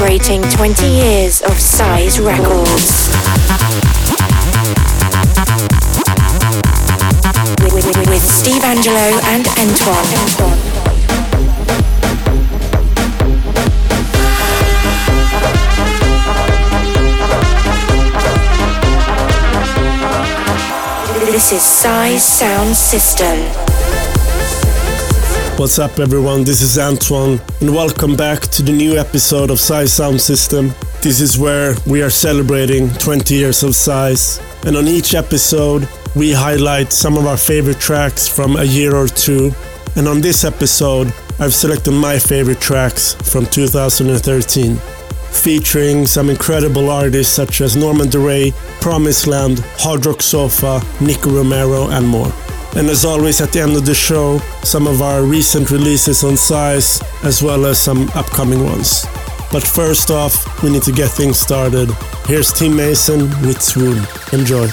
celebrating 20 years of Size Records. With, Steve Angello and Antoine. This is Size Sound System. What's up, everyone? This is Antoine, and welcome back to the new episode of Size Sound System. This is where we are celebrating 20 years of Size, and on each episode, we highlight some of our favorite tracks from a year or two. And on this episode, I've selected my favorite tracks from 2013 featuring some incredible artists such as Norman Doray, Promised Land, Hard Rock Sofa, Nicky Romero, and more. And as always, at the end of the show, some of our recent releases on Size, as well as some upcoming ones. But first off, we need to get things started. Here's Tim Mason with Swoon. Enjoy.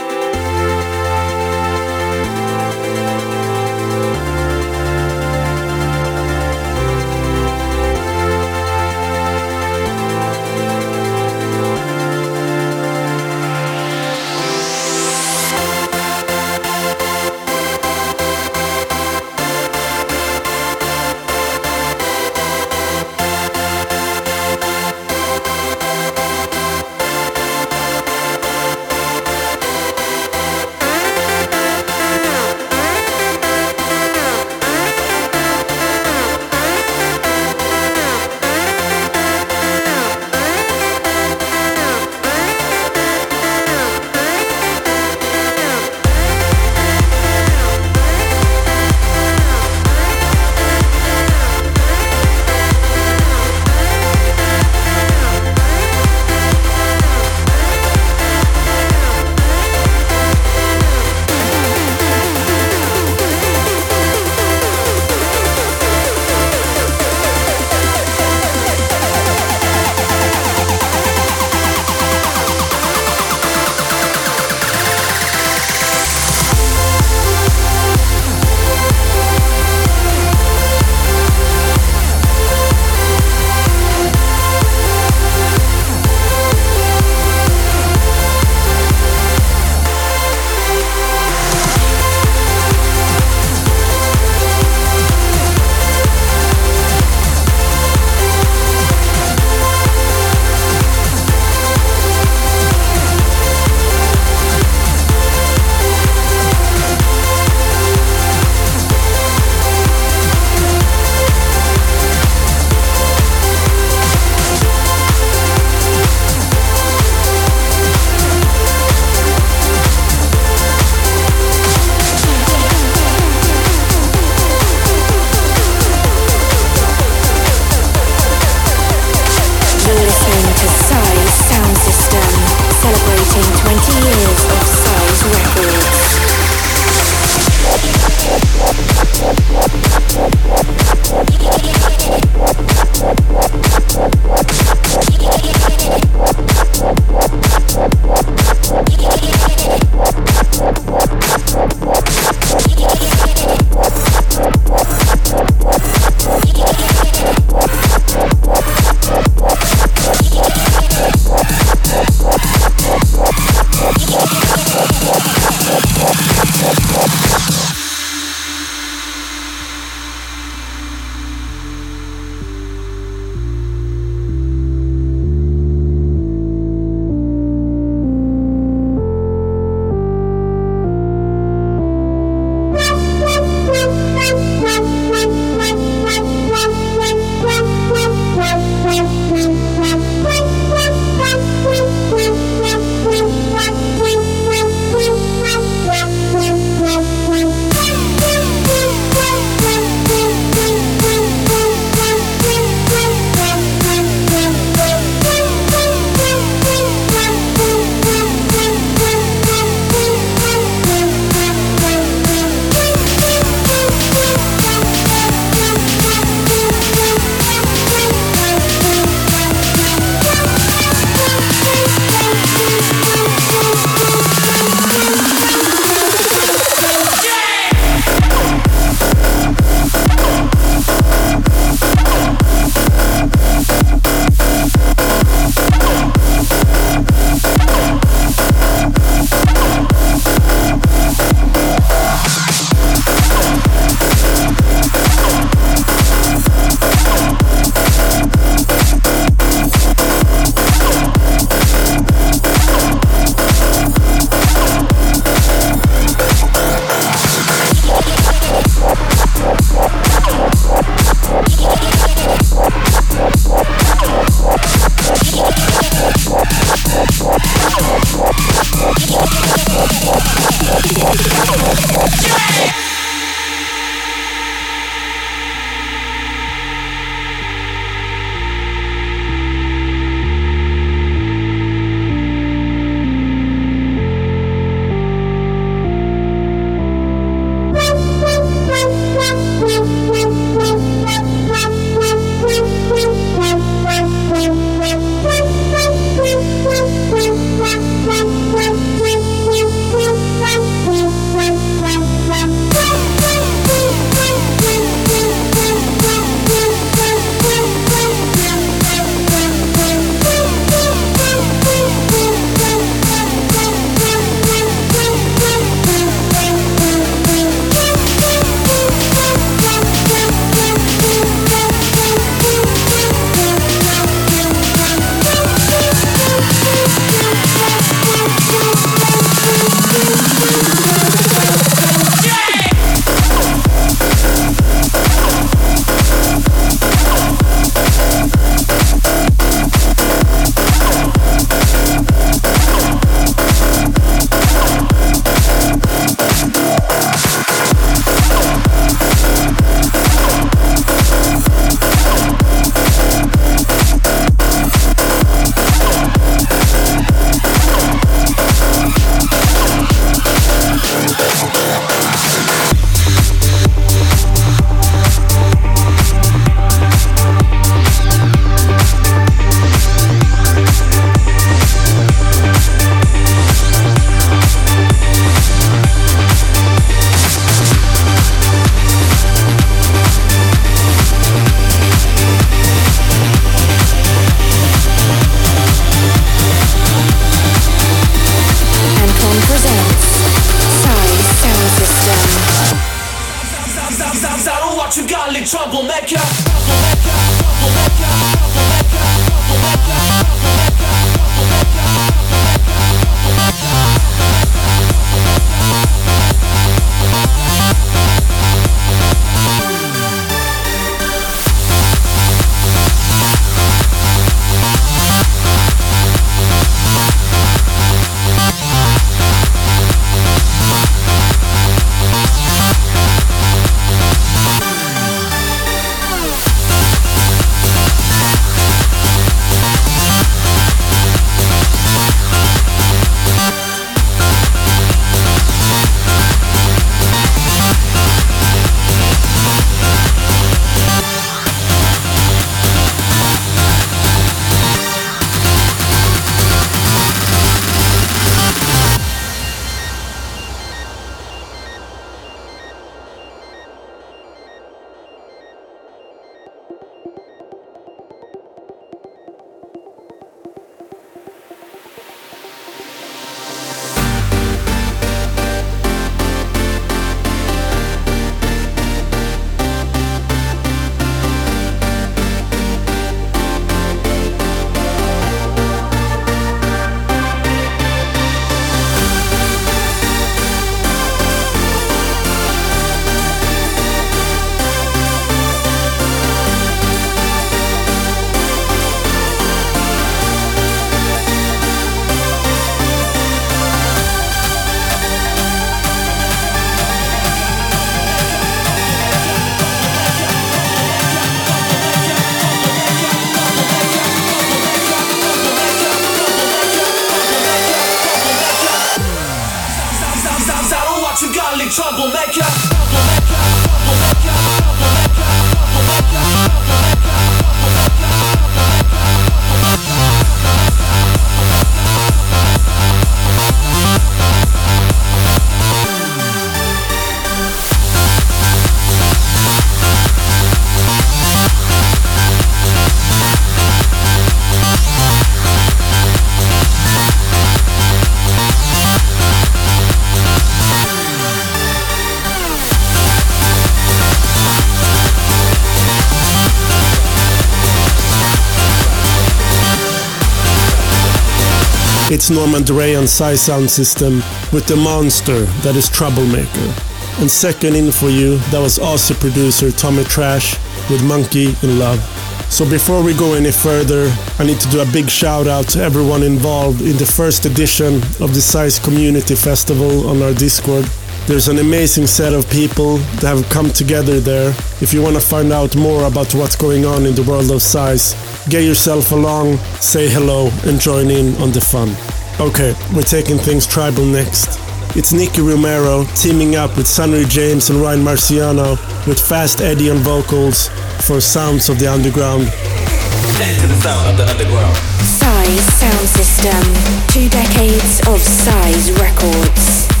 It's Norman Doray on Size Sound System with the monster that is Troublemaker. And second in for you, that was Aussie producer Tommy Trash with Monkey in Love. So before we go any further, I need to do a big shout out to everyone involved in the first edition of the Size Community Festival on our Discord. There's an amazing set of people that have come together there. If you want to find out more about what's going on in the world of size, get yourself along, say hello, and join in on the fun. Okay, we're taking things tribal next. It's Nicky Romero teaming up with Sunnery James and Ryan Marciano with Fast Eddie on vocals for Sounds of the Underground. To the sound of the underground. Size Sound System. Two decades of Size Records.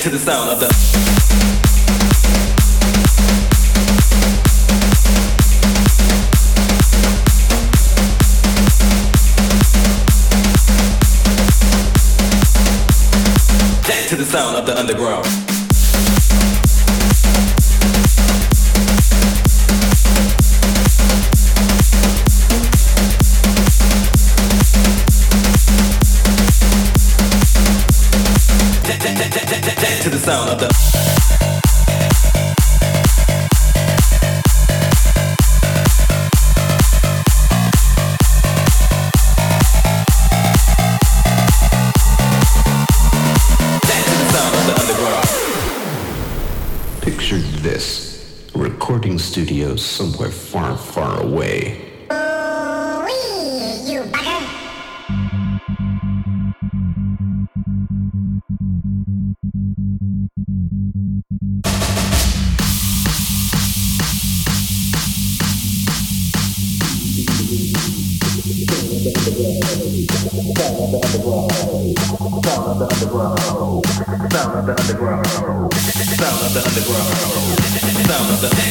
To the sound of the to the sound of the underground. Picture this recording studio somewhere far, far away. Sound of the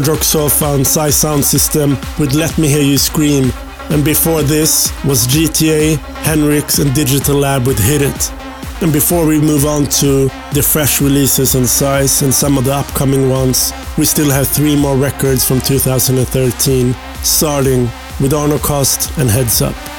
Hard Rock Sofa and Size Sound System with Let Me Hear You Scream. And before this was GTA, Henrix and Digital Lab with Hit It. And before we move on to the fresh releases on Size and some of the upcoming ones, we still have three more records from 2013, starting with Arno Cost and Heads Up.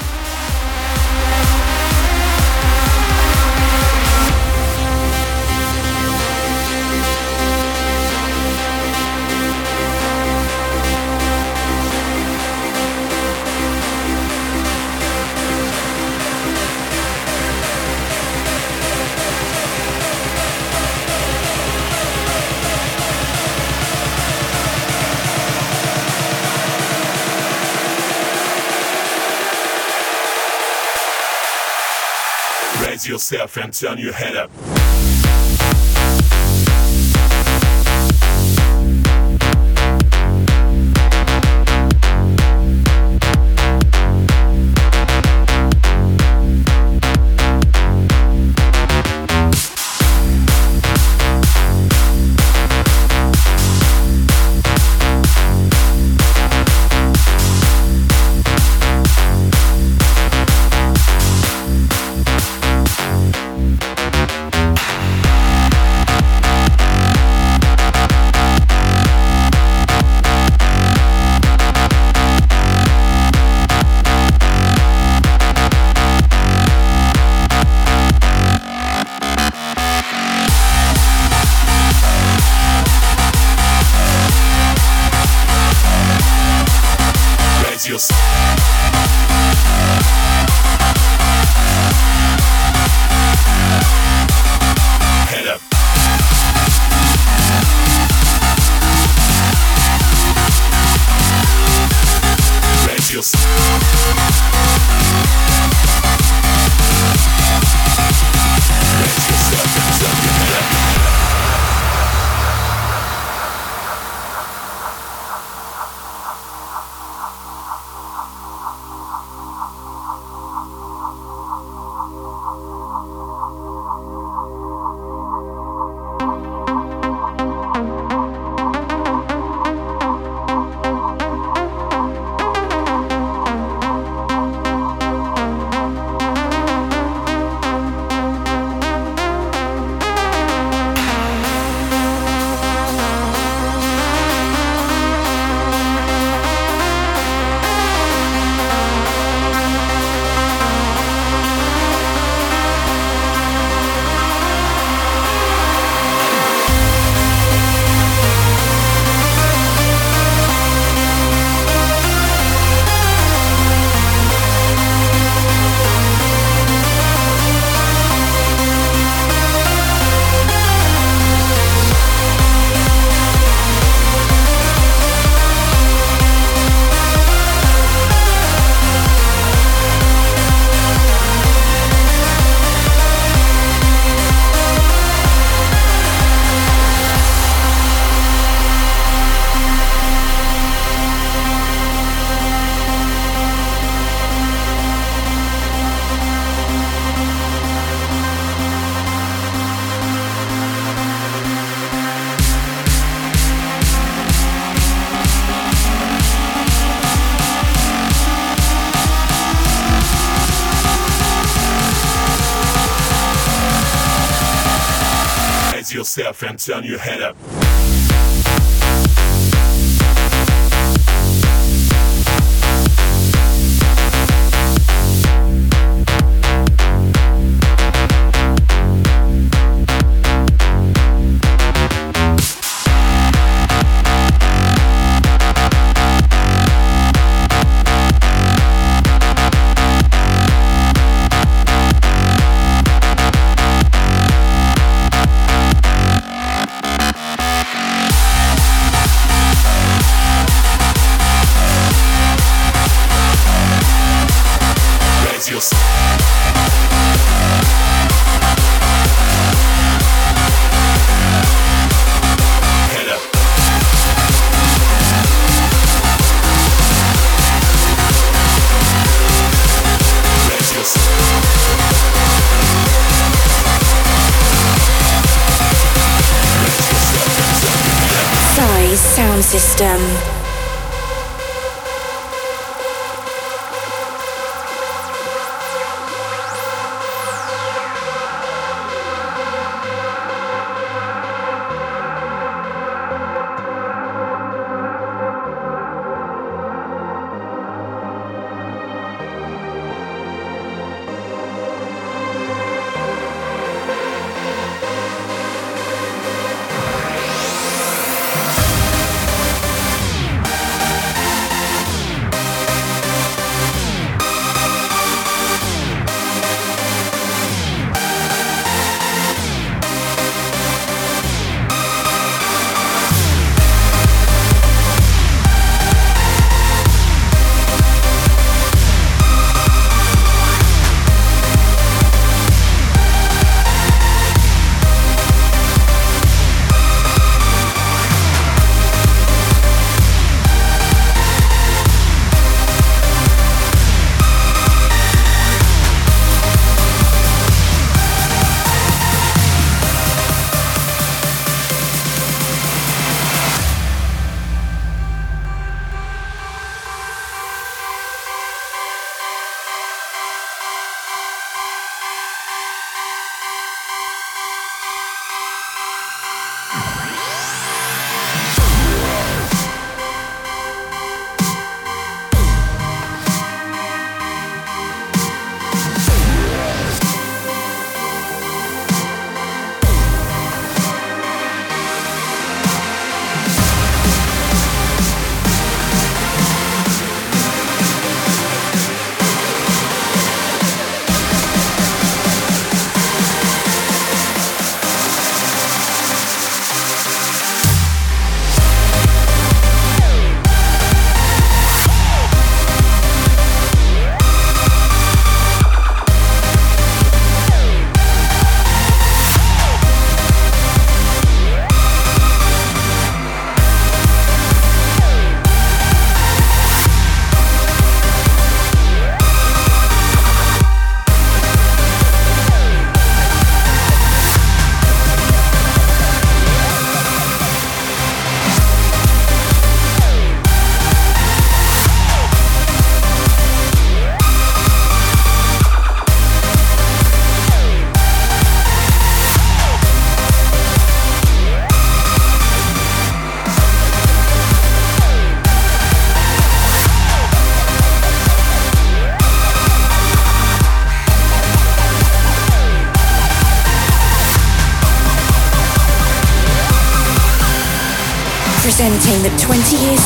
yourself and turn your head up. fence on your head up.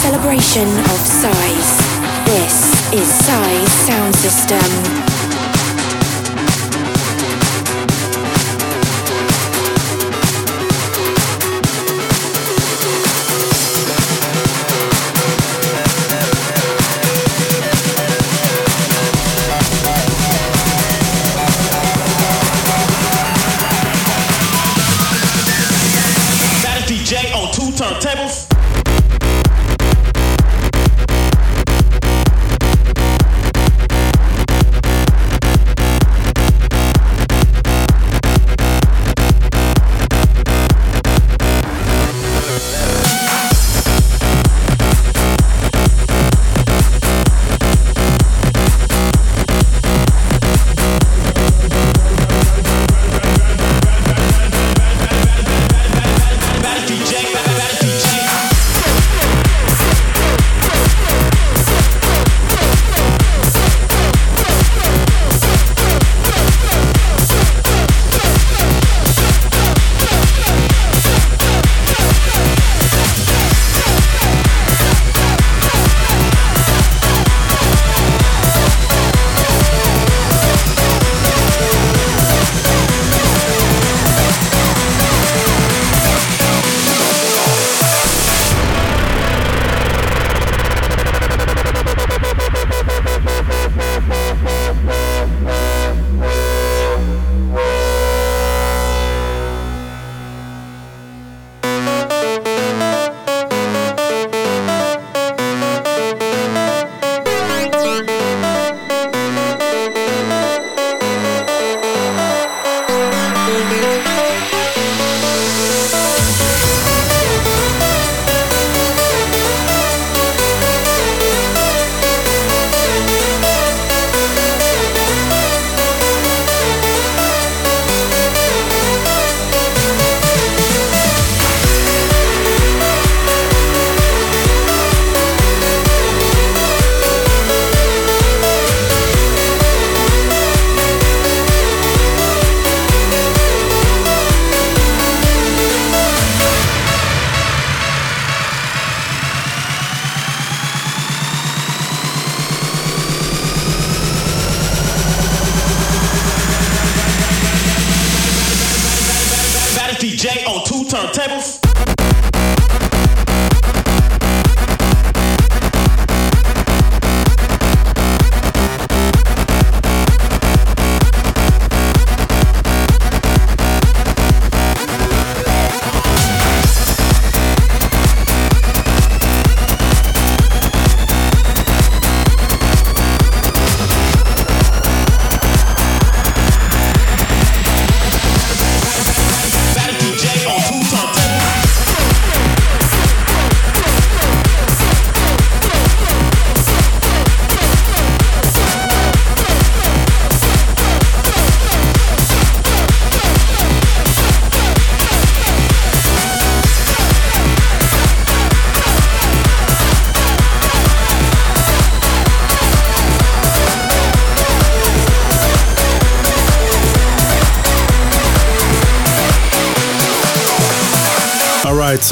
Celebration of Size. This is Size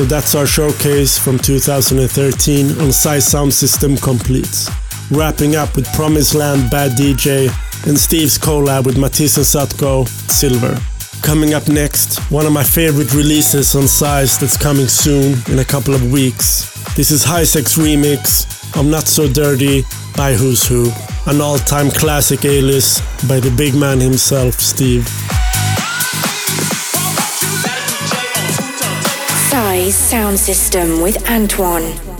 so that's our showcase from 2013 on Size Sound System Complete. Wrapping up with Promise Land Bad DJ and Steve's collab with Matisse and Sadko, Silver. Coming up next, one of my favorite releases on Size that's coming soon in a couple of weeks. This is HIISAK remix of Not So Dirty by Who's Who, an all-time classic A-list by the big man himself, Steve. Size Sound System with Antoine.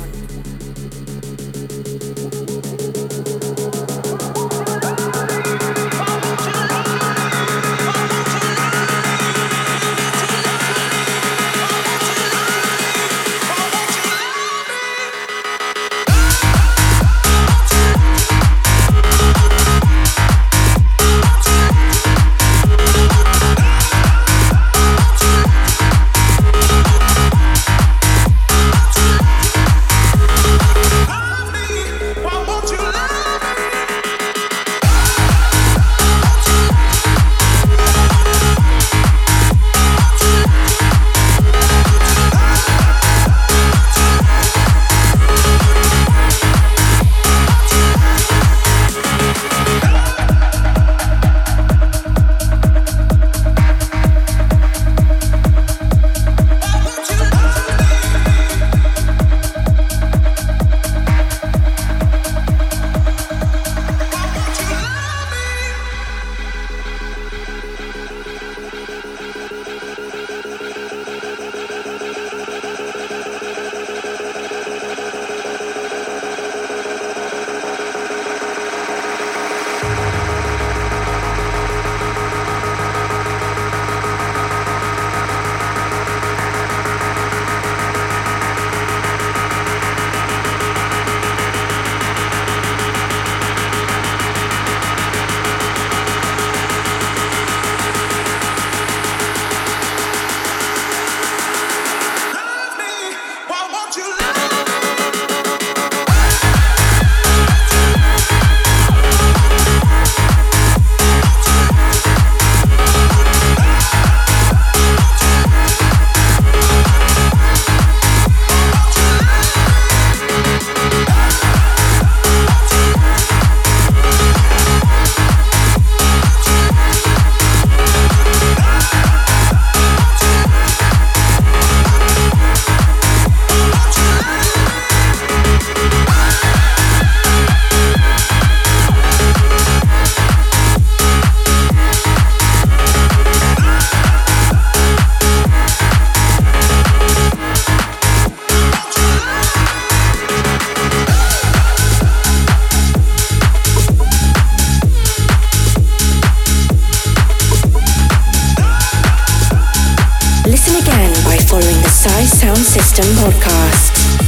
Sound System podcast.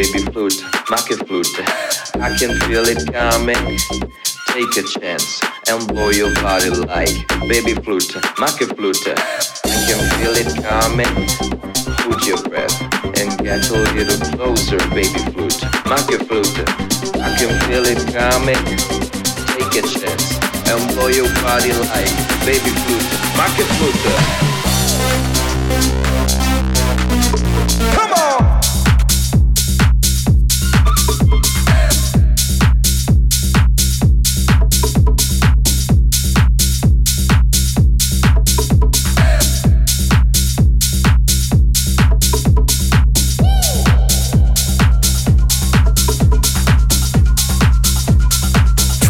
Baby flute, monkey flute. I can feel it coming. Take a chance and blow your body like baby flute, monkey flute. I can feel it coming. Hold your breath and get a little closer, baby flute, monkey flute. I can feel it coming. Take a chance and blow your body like baby flute, monkey flute.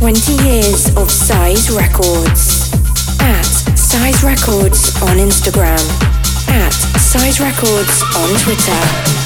20 years of Size Records. At Size Records on Instagram. At Size Records on Twitter.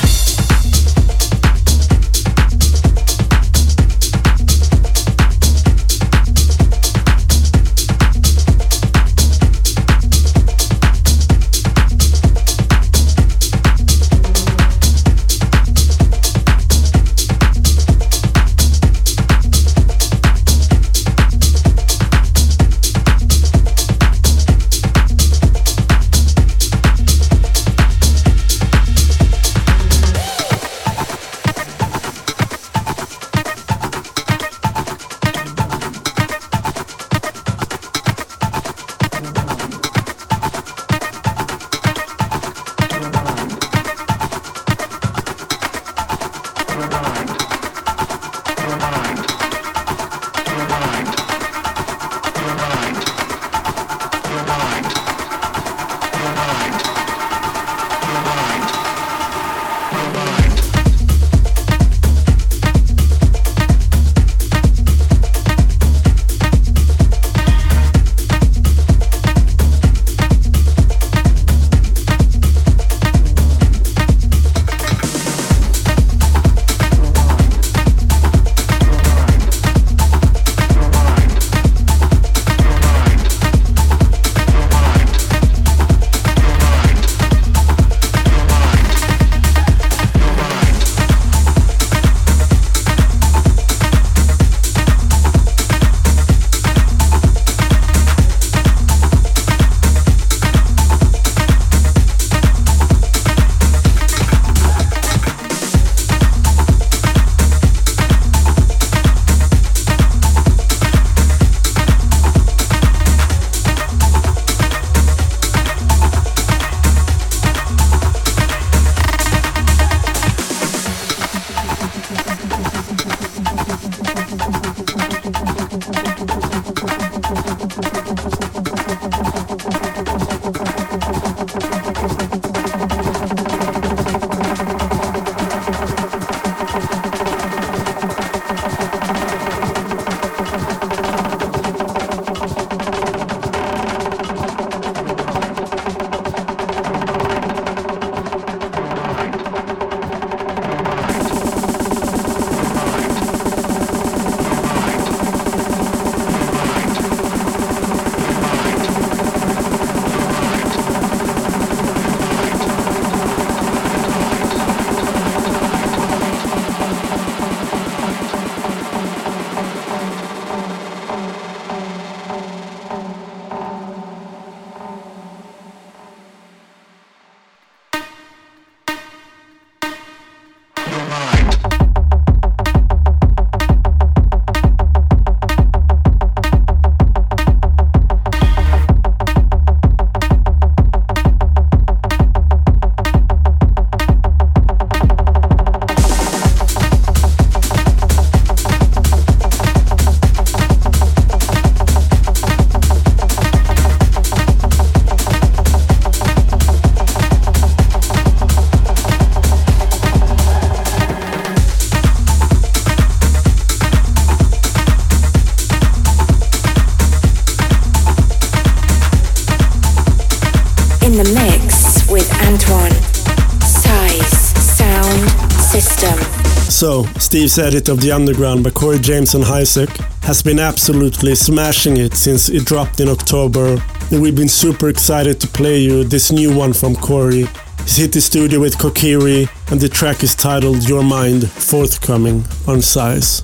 Steve's edit of The Underground by Corey James and Isaac has been absolutely smashing it since it dropped in October, and we've been super excited to play you this new one from Corey. He's hit the studio with Kokiri, and the track is titled Your Mind, forthcoming on Size.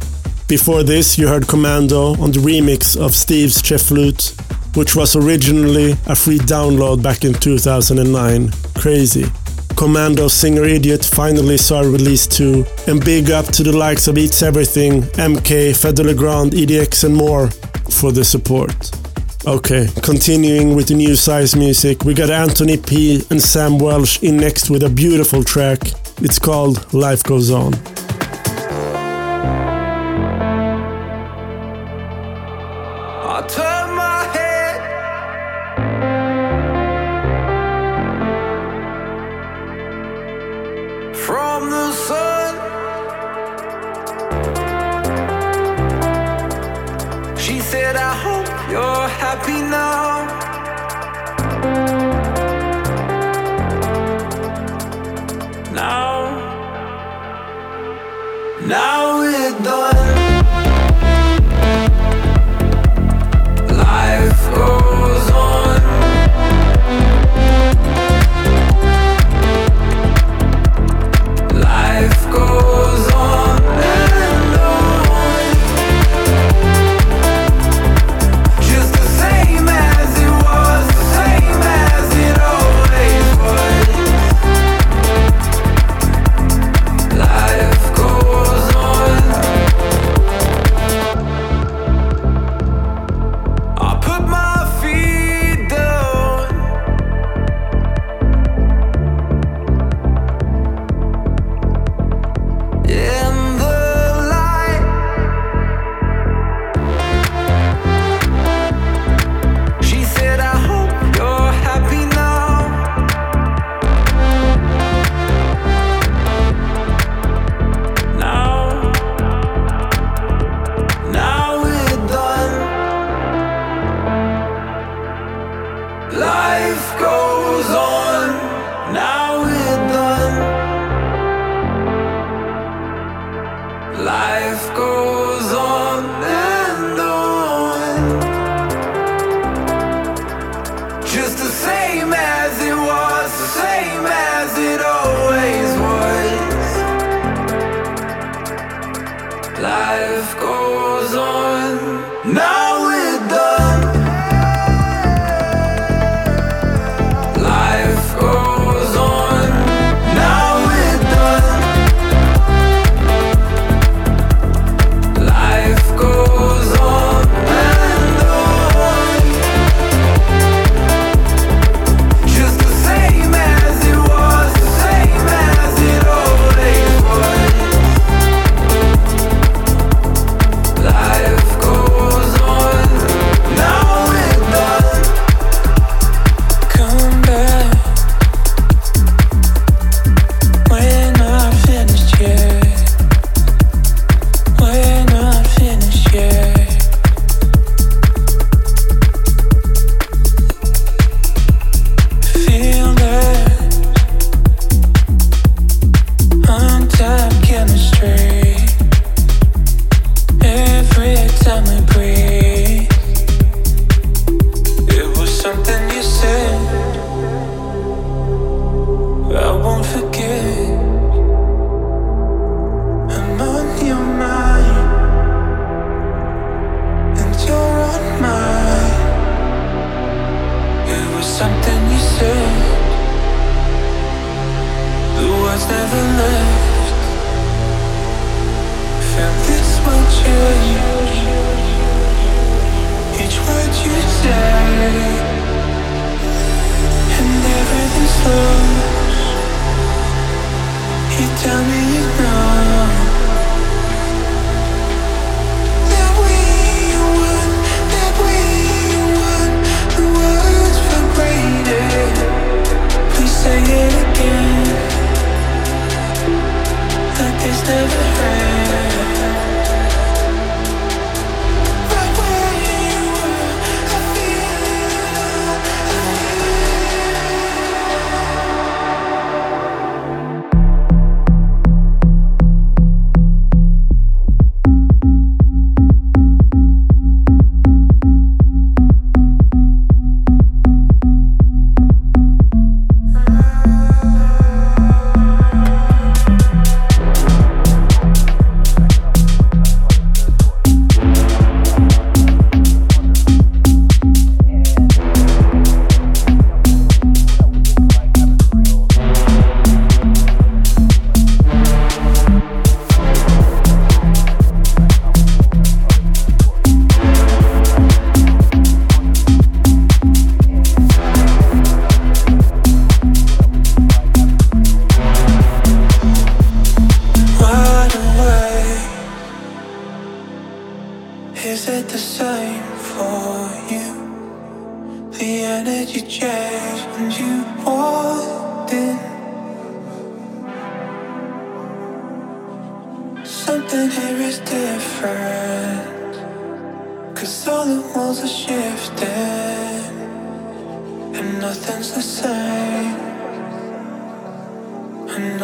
Before this, you heard Kommando on the remix of Steve's Che Flute, which was originally a free download back in 2009. Crazy. Kommando Singer Idiot finally saw release too, and big up to the likes of Eats Everything, MK, Le Grand, EDX and more for the support. Okay, continuing with the new size music, we got Anthony P and Sam Welch in next with a beautiful track. It's called Life Goes On. Life goes on now.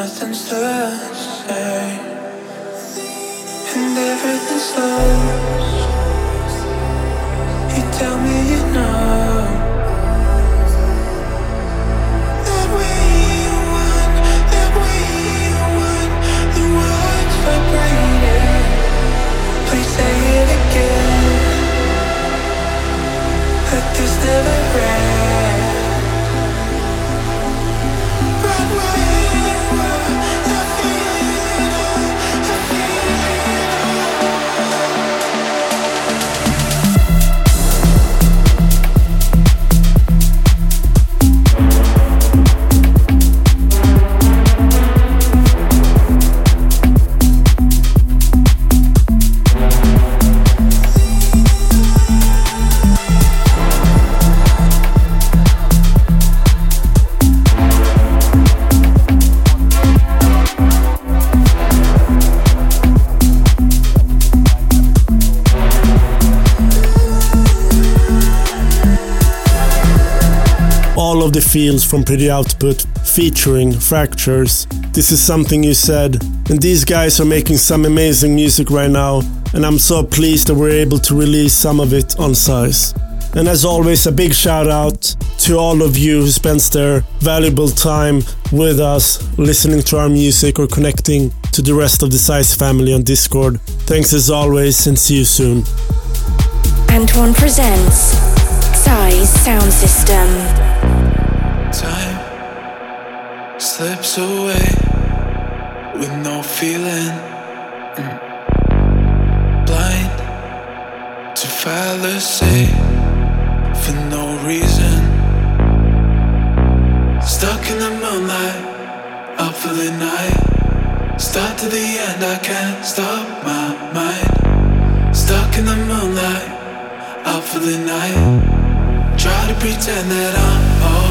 Nothing's the same. And everything slows. Fields from Pretty Output featuring Fractures. This is something you said, and these guys are making some amazing music right now, and I'm so pleased that we're able to release some of it on Size. And as always, a big shout out to all of you who spends their valuable time with us, listening to our music or connecting to the rest of the Size family on Discord. Thanks as always, and see you soon. Antoine presents Size Sound System. Slips away with no feeling. Mm. Blind to fallacy for no reason. Stuck in the moonlight, up for the night. Start to the end, I can't stop my mind. Stuck in the moonlight, out for the night. Try to pretend that I'm alright.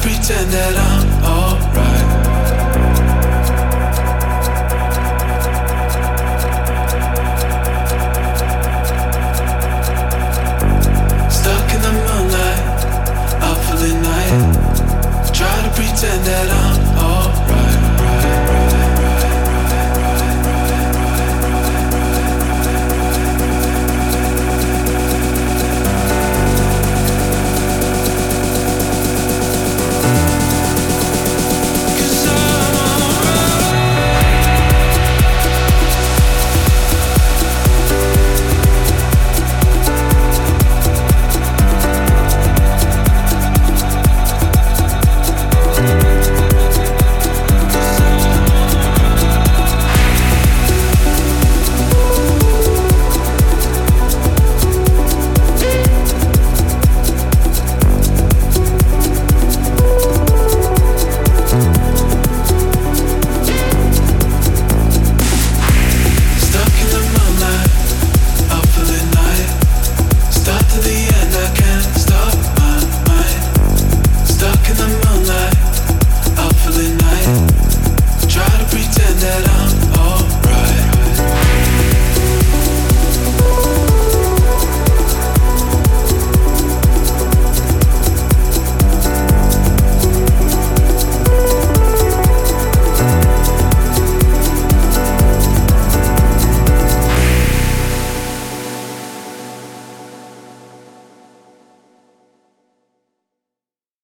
Pretend that I'm alright.